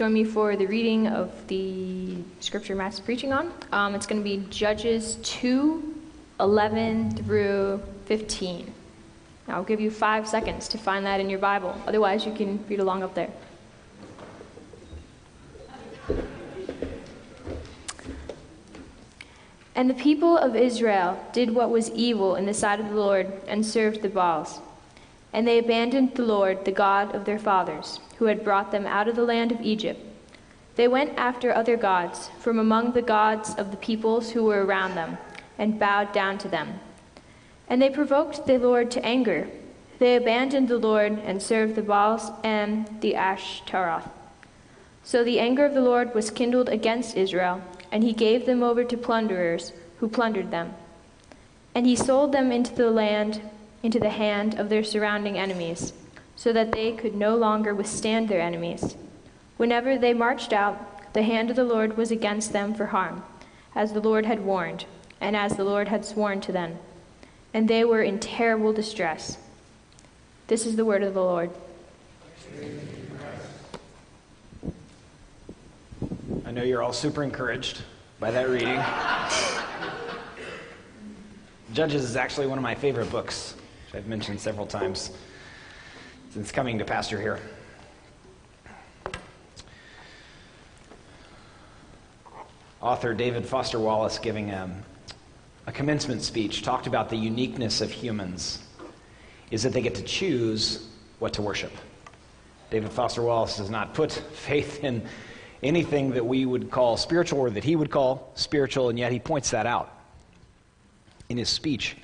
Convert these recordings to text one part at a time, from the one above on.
Join me for the reading of the scripture Matt's preaching on. Um, it's going to be Judges 2 11 through 15. I'll give you five seconds to find that in your Bible. Otherwise, you can read along up there. And the people of Israel did what was evil in the sight of the Lord and served the Baals. And they abandoned the Lord, the God of their fathers who had brought them out of the land of Egypt. They went after other gods from among the gods of the peoples who were around them, and bowed down to them. And they provoked the Lord to anger. They abandoned the Lord and served the Baals and the Ashtaroth. So the anger of the Lord was kindled against Israel, and he gave them over to plunderers, who plundered them. And he sold them into the land, into the hand of their surrounding enemies so that they could no longer withstand their enemies. Whenever they marched out, the hand of the Lord was against them for harm, as the Lord had warned, and as the Lord had sworn to them. And they were in terrible distress. This is the word of the Lord. I know you're all super encouraged by that reading. Judges is actually one of my favorite books, which I've mentioned several times since coming to pastor here. Author David Foster Wallace, giving a, a commencement speech, talked about the uniqueness of humans is that they get to choose what to worship. David Foster Wallace does not put faith in anything that we would call spiritual or that he would call spiritual, and yet he points that out in his speech.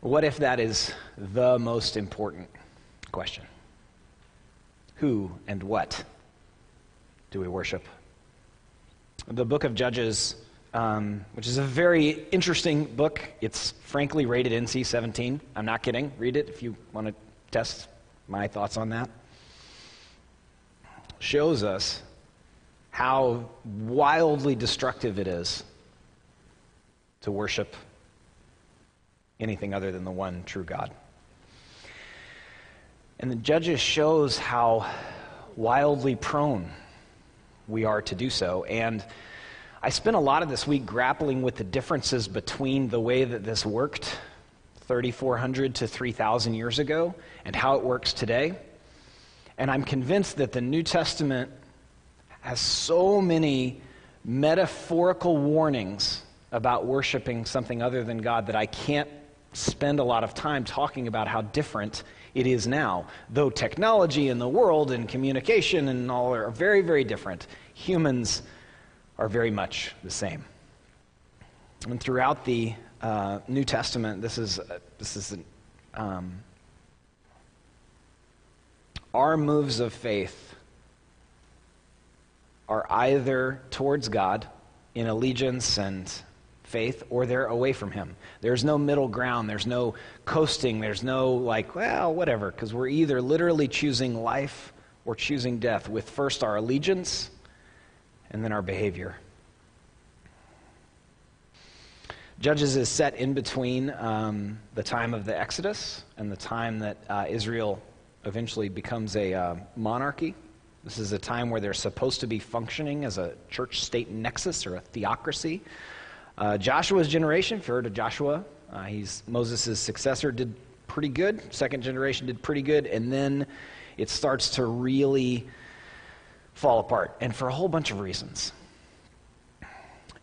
What if that is the most important question? Who and what do we worship? The book of Judges, um, which is a very interesting book, it's frankly rated NC 17. I'm not kidding. Read it if you want to test my thoughts on that. Shows us how wildly destructive it is to worship anything other than the one true God. And the Judges shows how wildly prone we are to do so. And I spent a lot of this week grappling with the differences between the way that this worked 3,400 to 3,000 years ago and how it works today. And I'm convinced that the New Testament has so many metaphorical warnings about worshiping something other than God that I can't spend a lot of time talking about how different it is now. Though technology and the world and communication and all are very, very different, humans are very much the same. And throughout the uh, New Testament, this is, uh, this is um, our moves of faith are either towards God in allegiance and faith or they're away from him. There's no middle ground. There's no coasting. There's no, like, well, whatever, because we're either literally choosing life or choosing death with first our allegiance and then our behavior. Judges is set in between um, the time of the Exodus and the time that uh, Israel eventually becomes a uh, monarchy. This is a time where they're supposed to be functioning as a church state nexus or a theocracy. Uh, Joshua's generation, heard of Joshua, uh, he's Moses' successor, did pretty good. Second generation did pretty good. And then it starts to really fall apart, and for a whole bunch of reasons.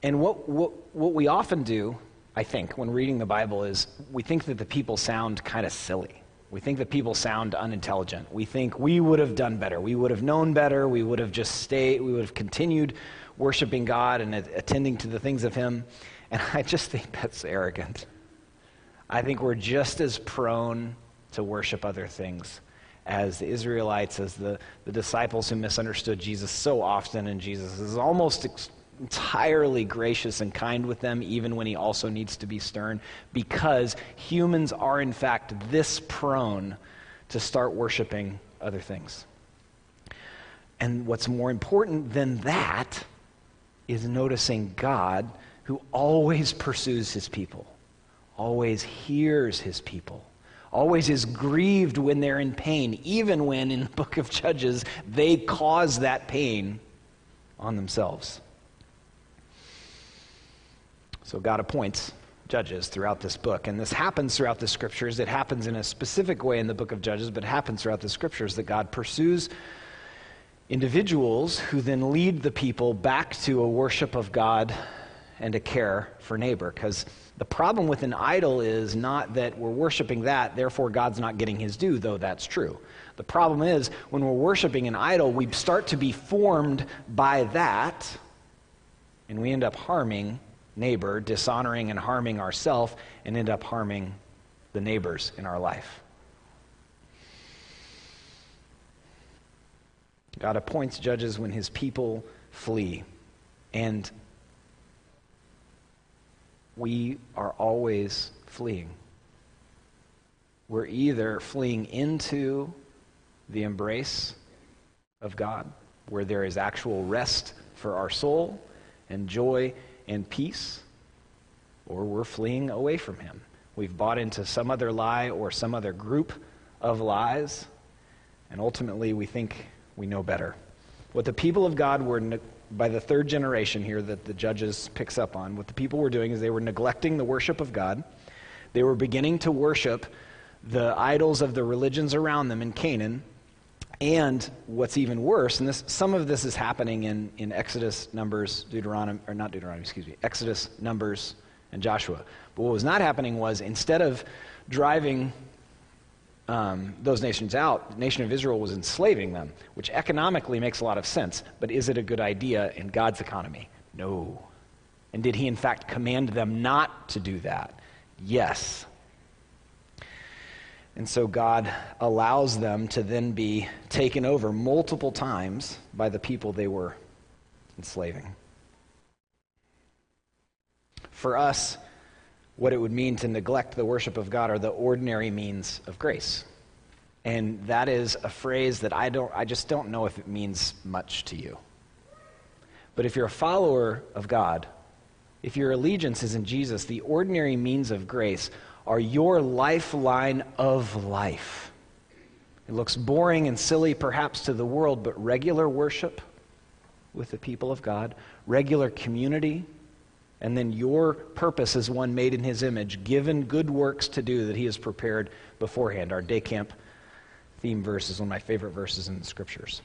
And what, what, what we often do, I think, when reading the Bible is we think that the people sound kind of silly. We think that people sound unintelligent. We think we would have done better. We would have known better. We would have just stayed. We would have continued worshiping God and attending to the things of Him. And I just think that's arrogant. I think we're just as prone to worship other things as the Israelites, as the, the disciples who misunderstood Jesus so often, and Jesus is almost ex- entirely gracious and kind with them, even when he also needs to be stern, because humans are, in fact, this prone to start worshiping other things. And what's more important than that is noticing God who always pursues his people, always hears his people, always is grieved when they're in pain, even when in the book of Judges they cause that pain on themselves. So God appoints judges throughout this book. And this happens throughout the scriptures. It happens in a specific way in the book of Judges, but it happens throughout the scriptures that God pursues individuals who then lead the people back to a worship of God and a care for neighbor. Because the problem with an idol is not that we're worshiping that, therefore God's not getting his due, though that's true. The problem is when we're worshiping an idol, we start to be formed by that, and we end up harming neighbor, dishonoring and harming ourselves, and end up harming the neighbors in our life. God appoints judges when his people flee. And we are always fleeing. We're either fleeing into the embrace of God, where there is actual rest for our soul and joy and peace, or we're fleeing away from Him. We've bought into some other lie or some other group of lies, and ultimately we think we know better. What the people of God were, ne- by the third generation here that the judges picks up on, what the people were doing is they were neglecting the worship of God. They were beginning to worship the idols of the religions around them in Canaan. And what's even worse, and this, some of this is happening in, in Exodus, Numbers, Deuteronomy, or not Deuteronomy, excuse me, Exodus, Numbers, and Joshua. But what was not happening was instead of driving um, those nations out, the nation of Israel was enslaving them, which economically makes a lot of sense. But is it a good idea in God's economy? No. And did he, in fact, command them not to do that? Yes. And so God allows them to then be taken over multiple times by the people they were enslaving. For us, what it would mean to neglect the worship of God are the ordinary means of grace. And that is a phrase that I don't I just don't know if it means much to you. But if you're a follower of God, if your allegiance is in Jesus, the ordinary means of grace are your lifeline of life. It looks boring and silly perhaps to the world, but regular worship with the people of God, regular community, and then your purpose as one made in his image, given good works to do that he has prepared beforehand. Our day camp theme verse is one of my favorite verses in the scriptures.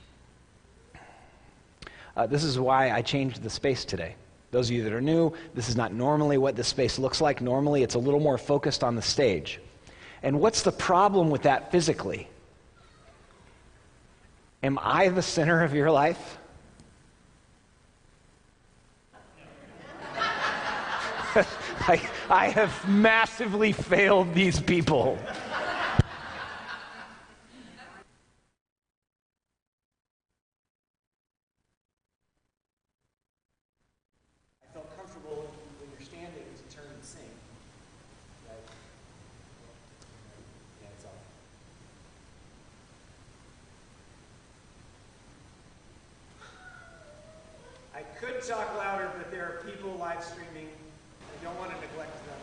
Uh, this is why I changed the space today. Those of you that are new, this is not normally what this space looks like. Normally, it's a little more focused on the stage. And what's the problem with that physically? Am I the center of your life? I, I have massively failed these people. I felt comfortable when you're standing to turn and sing. Right? Yeah, it's off. I could talk louder, but there are people live streaming. I don't want to neglect them.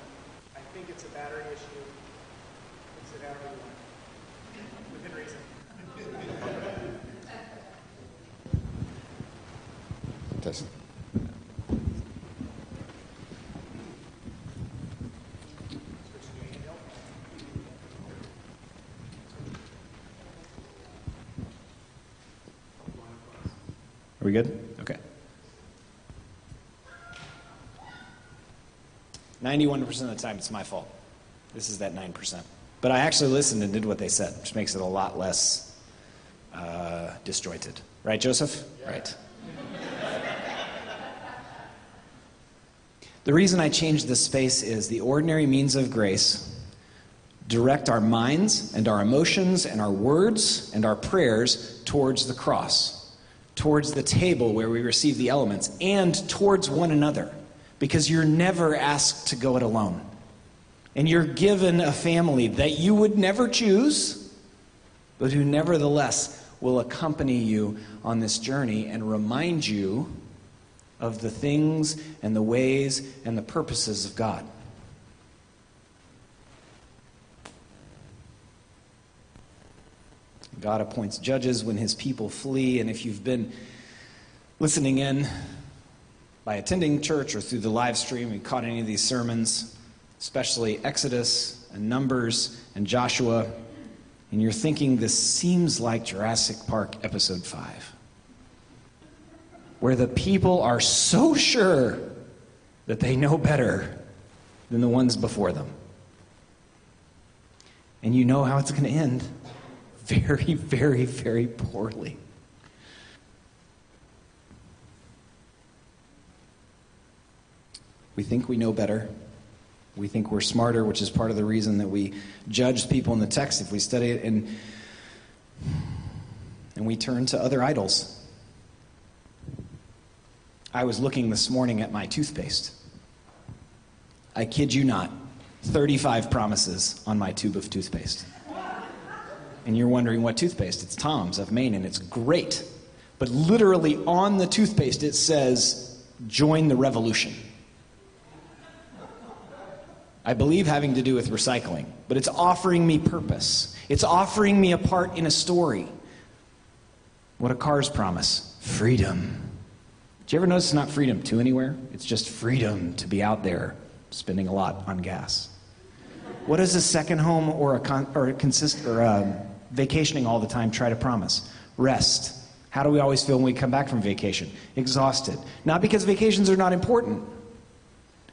I think it's a battery issue. Fix it however want. Within reason. Test. Are we good? 91% of the time, it's my fault. This is that 9%. But I actually listened and did what they said, which makes it a lot less uh, disjointed. Right, Joseph? Right. The reason I changed this space is the ordinary means of grace direct our minds and our emotions and our words and our prayers towards the cross, towards the table where we receive the elements, and towards one another. Because you're never asked to go it alone. And you're given a family that you would never choose, but who nevertheless will accompany you on this journey and remind you of the things and the ways and the purposes of God. God appoints judges when his people flee. And if you've been listening in by attending church or through the live stream and caught any of these sermons, especially Exodus and Numbers and Joshua, and you're thinking this seems like Jurassic Park episode 5, where the people are so sure that they know better than the ones before them. And you know how it's going to end very, very, very poorly. We think we know better. We think we're smarter, which is part of the reason that we judge people in the text if we study it and and we turn to other idols. I was looking this morning at my toothpaste. I kid you not, 35 promises on my tube of toothpaste. And you're wondering what toothpaste? It's Tom's of Maine, and it's great. But literally on the toothpaste, it says, join the revolution. I believe having to do with recycling, but it's offering me purpose. It's offering me a part in a story. What a cars promise freedom. Do you ever notice it's not freedom to anywhere? It's just freedom to be out there spending a lot on gas. What does a second home or a, con- or a consist or a vacationing all the time try to promise? Rest. How do we always feel when we come back from vacation? Exhausted. Not because vacations are not important,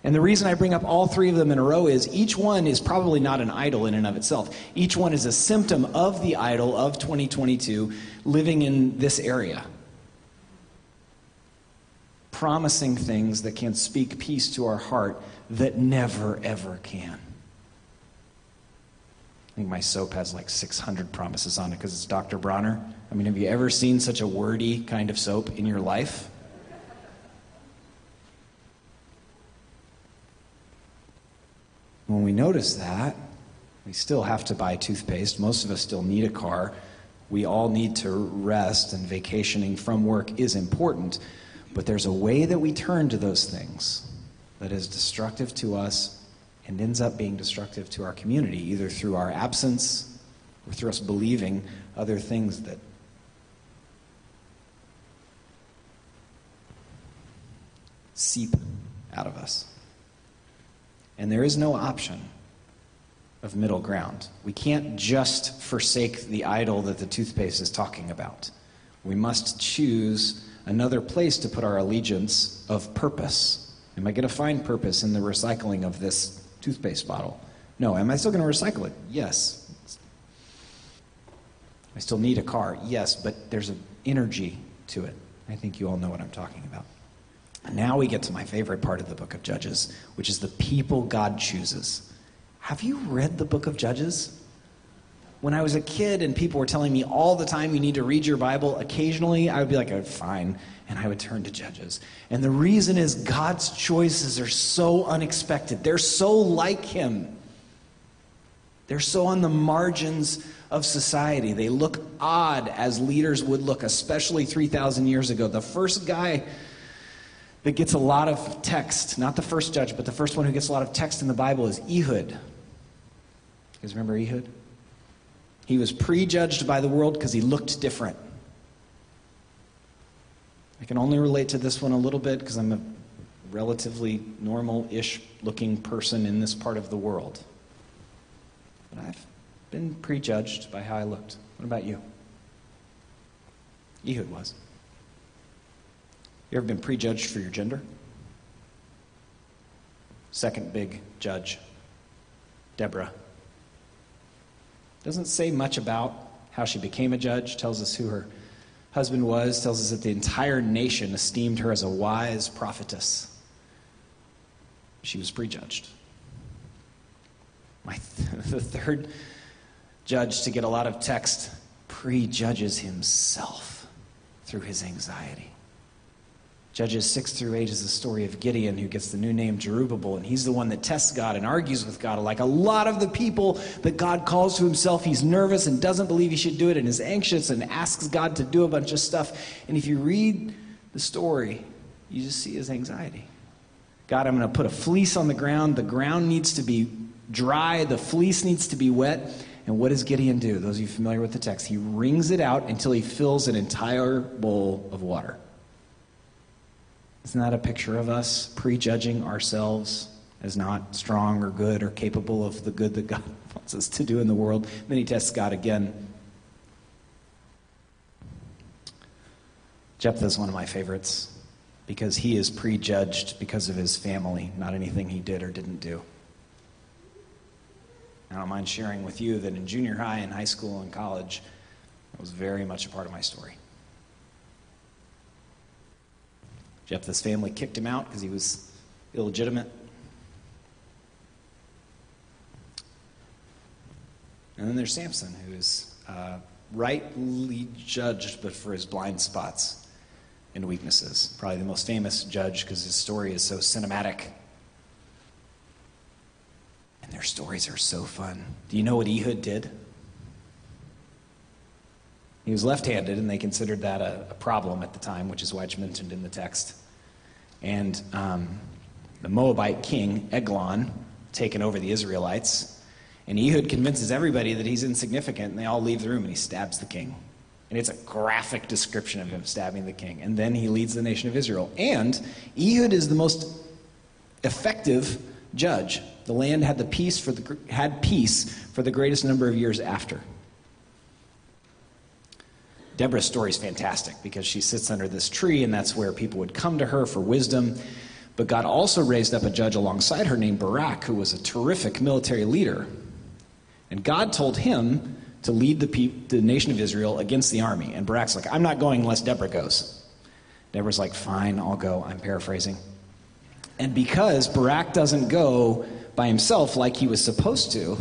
and the reason I bring up all three of them in a row is each one is probably not an idol in and of itself. Each one is a symptom of the idol of 2022 living in this area. Promising things that can speak peace to our heart that never, ever can. I think my soap has like 600 promises on it because it's Dr. Bronner. I mean, have you ever seen such a wordy kind of soap in your life? When we notice that, we still have to buy toothpaste. Most of us still need a car. We all need to rest, and vacationing from work is important. But there's a way that we turn to those things that is destructive to us and ends up being destructive to our community, either through our absence or through us believing other things that seep out of us. And there is no option of middle ground. We can't just forsake the idol that the toothpaste is talking about. We must choose another place to put our allegiance of purpose. Am I going to find purpose in the recycling of this toothpaste bottle? No. Am I still going to recycle it? Yes. I still need a car? Yes, but there's an energy to it. I think you all know what I'm talking about. Now we get to my favorite part of the book of Judges, which is the people God chooses. Have you read the book of Judges? When I was a kid and people were telling me all the time you need to read your Bible, occasionally I would be like, oh, fine, and I would turn to Judges. And the reason is God's choices are so unexpected. They're so like Him. They're so on the margins of society. They look odd as leaders would look, especially 3,000 years ago. The first guy that gets a lot of text, not the first judge, but the first one who gets a lot of text in the Bible is Ehud. You guys remember Ehud? He was prejudged by the world because he looked different. I can only relate to this one a little bit because I'm a relatively normal ish looking person in this part of the world. But I've been prejudged by how I looked. What about you? Ehud was. You ever been prejudged for your gender? Second big judge, Deborah. Doesn't say much about how she became a judge, tells us who her husband was, tells us that the entire nation esteemed her as a wise prophetess. She was prejudged. My th- the third judge to get a lot of text prejudges himself through his anxiety. Judges 6 through 8 is the story of Gideon, who gets the new name Jerubbaal, and he's the one that tests God and argues with God. Like a lot of the people that God calls to himself, he's nervous and doesn't believe he should do it and is anxious and asks God to do a bunch of stuff. And if you read the story, you just see his anxiety. God, I'm going to put a fleece on the ground. The ground needs to be dry, the fleece needs to be wet, And what does Gideon do? Those of you familiar with the text, he wrings it out until he fills an entire bowl of water. Isn't that a picture of us prejudging ourselves as not strong or good or capable of the good that God wants us to do in the world? Then he tests God again. Jephthah is one of my favorites because he is prejudged because of his family, not anything he did or didn't do. I don't mind sharing with you that in junior high and high school and college, that was very much a part of my story. Jephthah's family kicked him out because he was illegitimate. And then there's Samson, who is uh, rightly judged, but for his blind spots and weaknesses. Probably the most famous judge because his story is so cinematic And their stories are so fun. Do you know what Ehud did? He was left handed, and they considered that a, a, problem at the time, which is why it's mentioned in the text. And um, the Moabite king, Eglon, taken over the Israelites. And Ehud convinces everybody that he's insignificant, and they all leave the room, and he stabs the king. And it's a graphic description of him stabbing the king. And then he leads the nation of Israel. And Ehud is the most effective judge. The land had, the peace for the, had peace for the greatest number of years after. Deborah's story is fantastic because she sits under this tree, and that's where people would come to her for wisdom. But God also raised up a judge alongside her named Barak, who was a terrific military leader. And God told him to lead the, pe- the nation of Israel against the army. And Barak's like, I'm not going unless Deborah goes. Deborah's like, fine, I'll go. I'm paraphrasing. And because Barak doesn't go by himself like he was supposed to,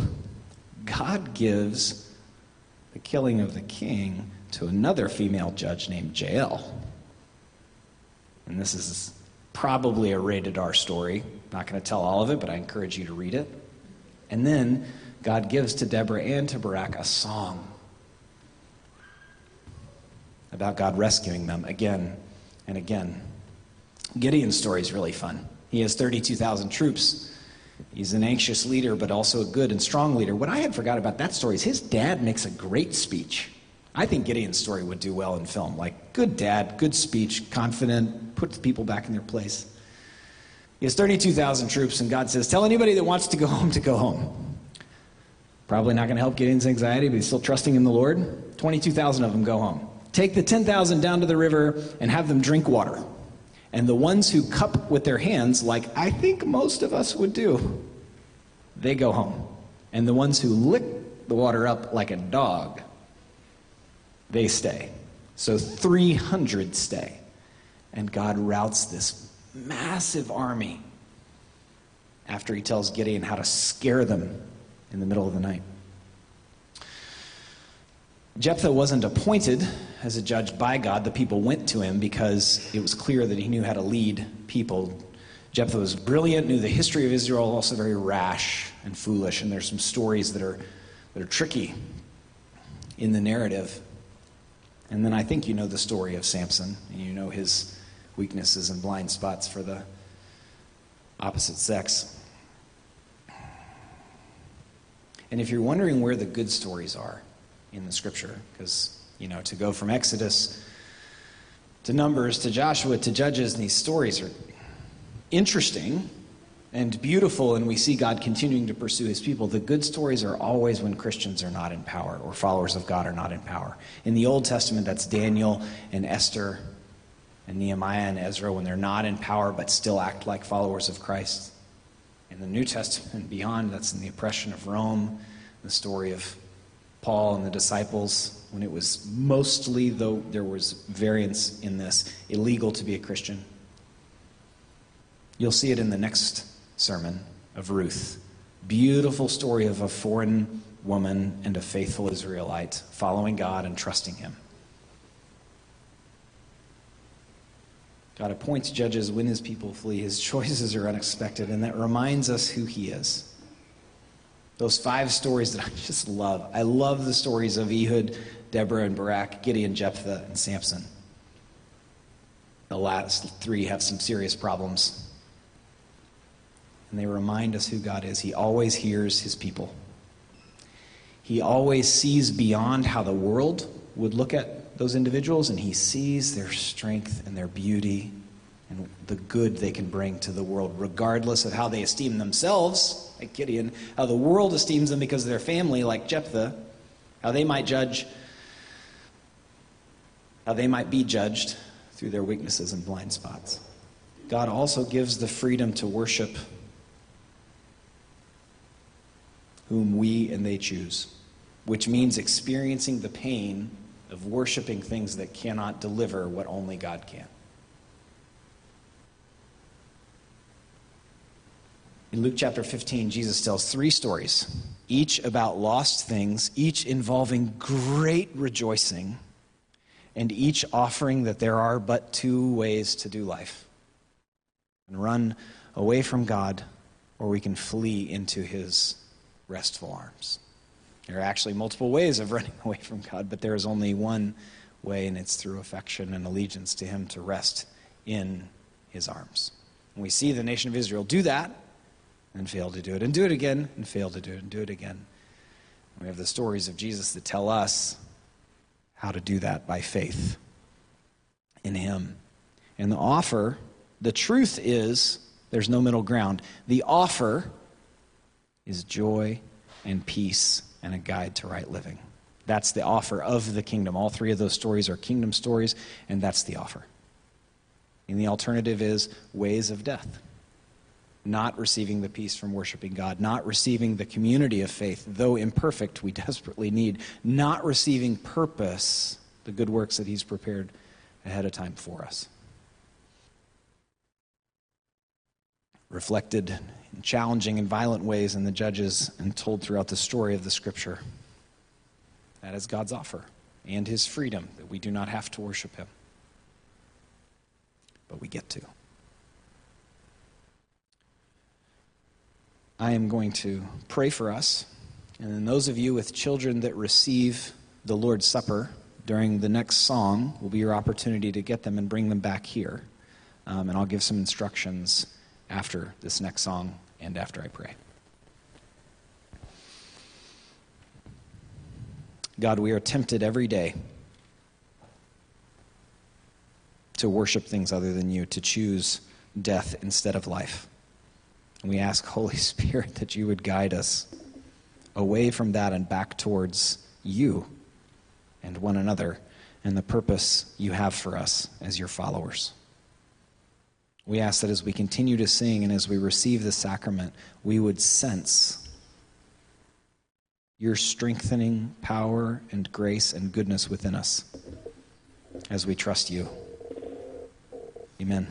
God gives the killing of the king to another female judge named Jael. And this is probably a rated R story. Not going to tell all of it, but I encourage you to read it. And then God gives to Deborah and to Barak a song about God rescuing them again and again. Gideon's story is really fun. He has 32,000 troops. He's an anxious leader, but also a good and strong leader. What I had forgot about that story is his dad makes a great speech. I think Gideon's story would do well in film. Like, good dad, good speech, confident, puts people back in their place. He has 32,000 troops, and God says, Tell anybody that wants to go home to go home. Probably not going to help Gideon's anxiety, but he's still trusting in the Lord. 22,000 of them go home. Take the 10,000 down to the river and have them drink water. And the ones who cup with their hands, like I think most of us would do, they go home. And the ones who lick the water up like a dog, they stay. So 300 stay. And God routes this massive army after he tells Gideon how to scare them in the middle of the night. Jephthah wasn't appointed as a judge by God. The people went to him because it was clear that he knew how to lead people. Jephthah was brilliant, knew the history of Israel, also very rash and foolish. And there's some stories that are, that are tricky in the narrative. And then I think you know the story of Samson, and you know his weaknesses and blind spots for the opposite sex. And if you're wondering where the good stories are, in the scripture because, you know, to go from Exodus to Numbers to Joshua to Judges, and these stories are interesting and beautiful, and we see God continuing to pursue his people. The good stories are always when Christians are not in power or followers of God are not in power. In the Old Testament, that's Daniel and Esther and Nehemiah and Ezra when they're not in power but still act like followers of Christ. In the New Testament and beyond, that's in the oppression of Rome, the story of Paul and the disciples when it was mostly, though there was variance in this, illegal to be a Christian. You'll see it in the next sermon of Ruth. Beautiful story of a foreign woman and a faithful Israelite following God and trusting Him. God appoints judges when His people flee. His choices are unexpected, and that reminds us who He is. Those five stories that I just love. I love the stories of Ehud, Deborah, and Barak, Gideon, Jephthah, and Samson. The last three have some serious problems. And they remind us who God is. He always hears his people. He always sees beyond how the world would look at those individuals, and he sees their strength and their beauty and the good they can bring to the world, regardless of how they esteem themselves, like Gideon, how the world esteems them because of their family, like Jephthah, how they might judge, how they might be judged through their weaknesses and blind spots. God also gives the freedom to worship whom we and they choose, which means experiencing the pain of worshiping things that cannot deliver what only God can. In Luke chapter 15, Jesus tells three stories, each about lost things, each involving great rejoicing, and each offering that there are but two ways to do life and run away from God, or we can flee into his restful arms. There are actually multiple ways of running away from God, but there is only one way, and it's through affection and allegiance to him to rest in his arms. And we see the nation of Israel do that and fail to do it, and do it again and fail to do it, and do it again. We have the stories of Jesus that tell us how to do that by faith in him. And the offer, the truth is, there's no middle ground. The offer is joy and peace and a guide to right living. That's the offer of the kingdom. All three of those stories are kingdom stories, and that's the offer. And the alternative is ways of death. Not receiving the peace from worshiping God, not receiving the community of faith, though imperfect, we desperately need, not receiving purpose, the good works that He's prepared ahead of time for us. Reflected in challenging and violent ways in the Judges and told throughout the story of the Scripture. That is God's offer and His freedom that we do not have to worship Him, but we get to. I am going to pray for us, and then those of you with children that receive the Lord's Supper during the next song will be your opportunity to get them and bring them back here. Um, and I'll give some instructions after this next song and after I pray. God, we are tempted every day to worship things other than you, to choose death instead of life. And we ask, Holy Spirit, that you would guide us away from that and back towards you and one another and the purpose you have for us as your followers. We ask that as we continue to sing and as we receive the sacrament, we would sense your strengthening power and grace and goodness within us as we trust you. Amen.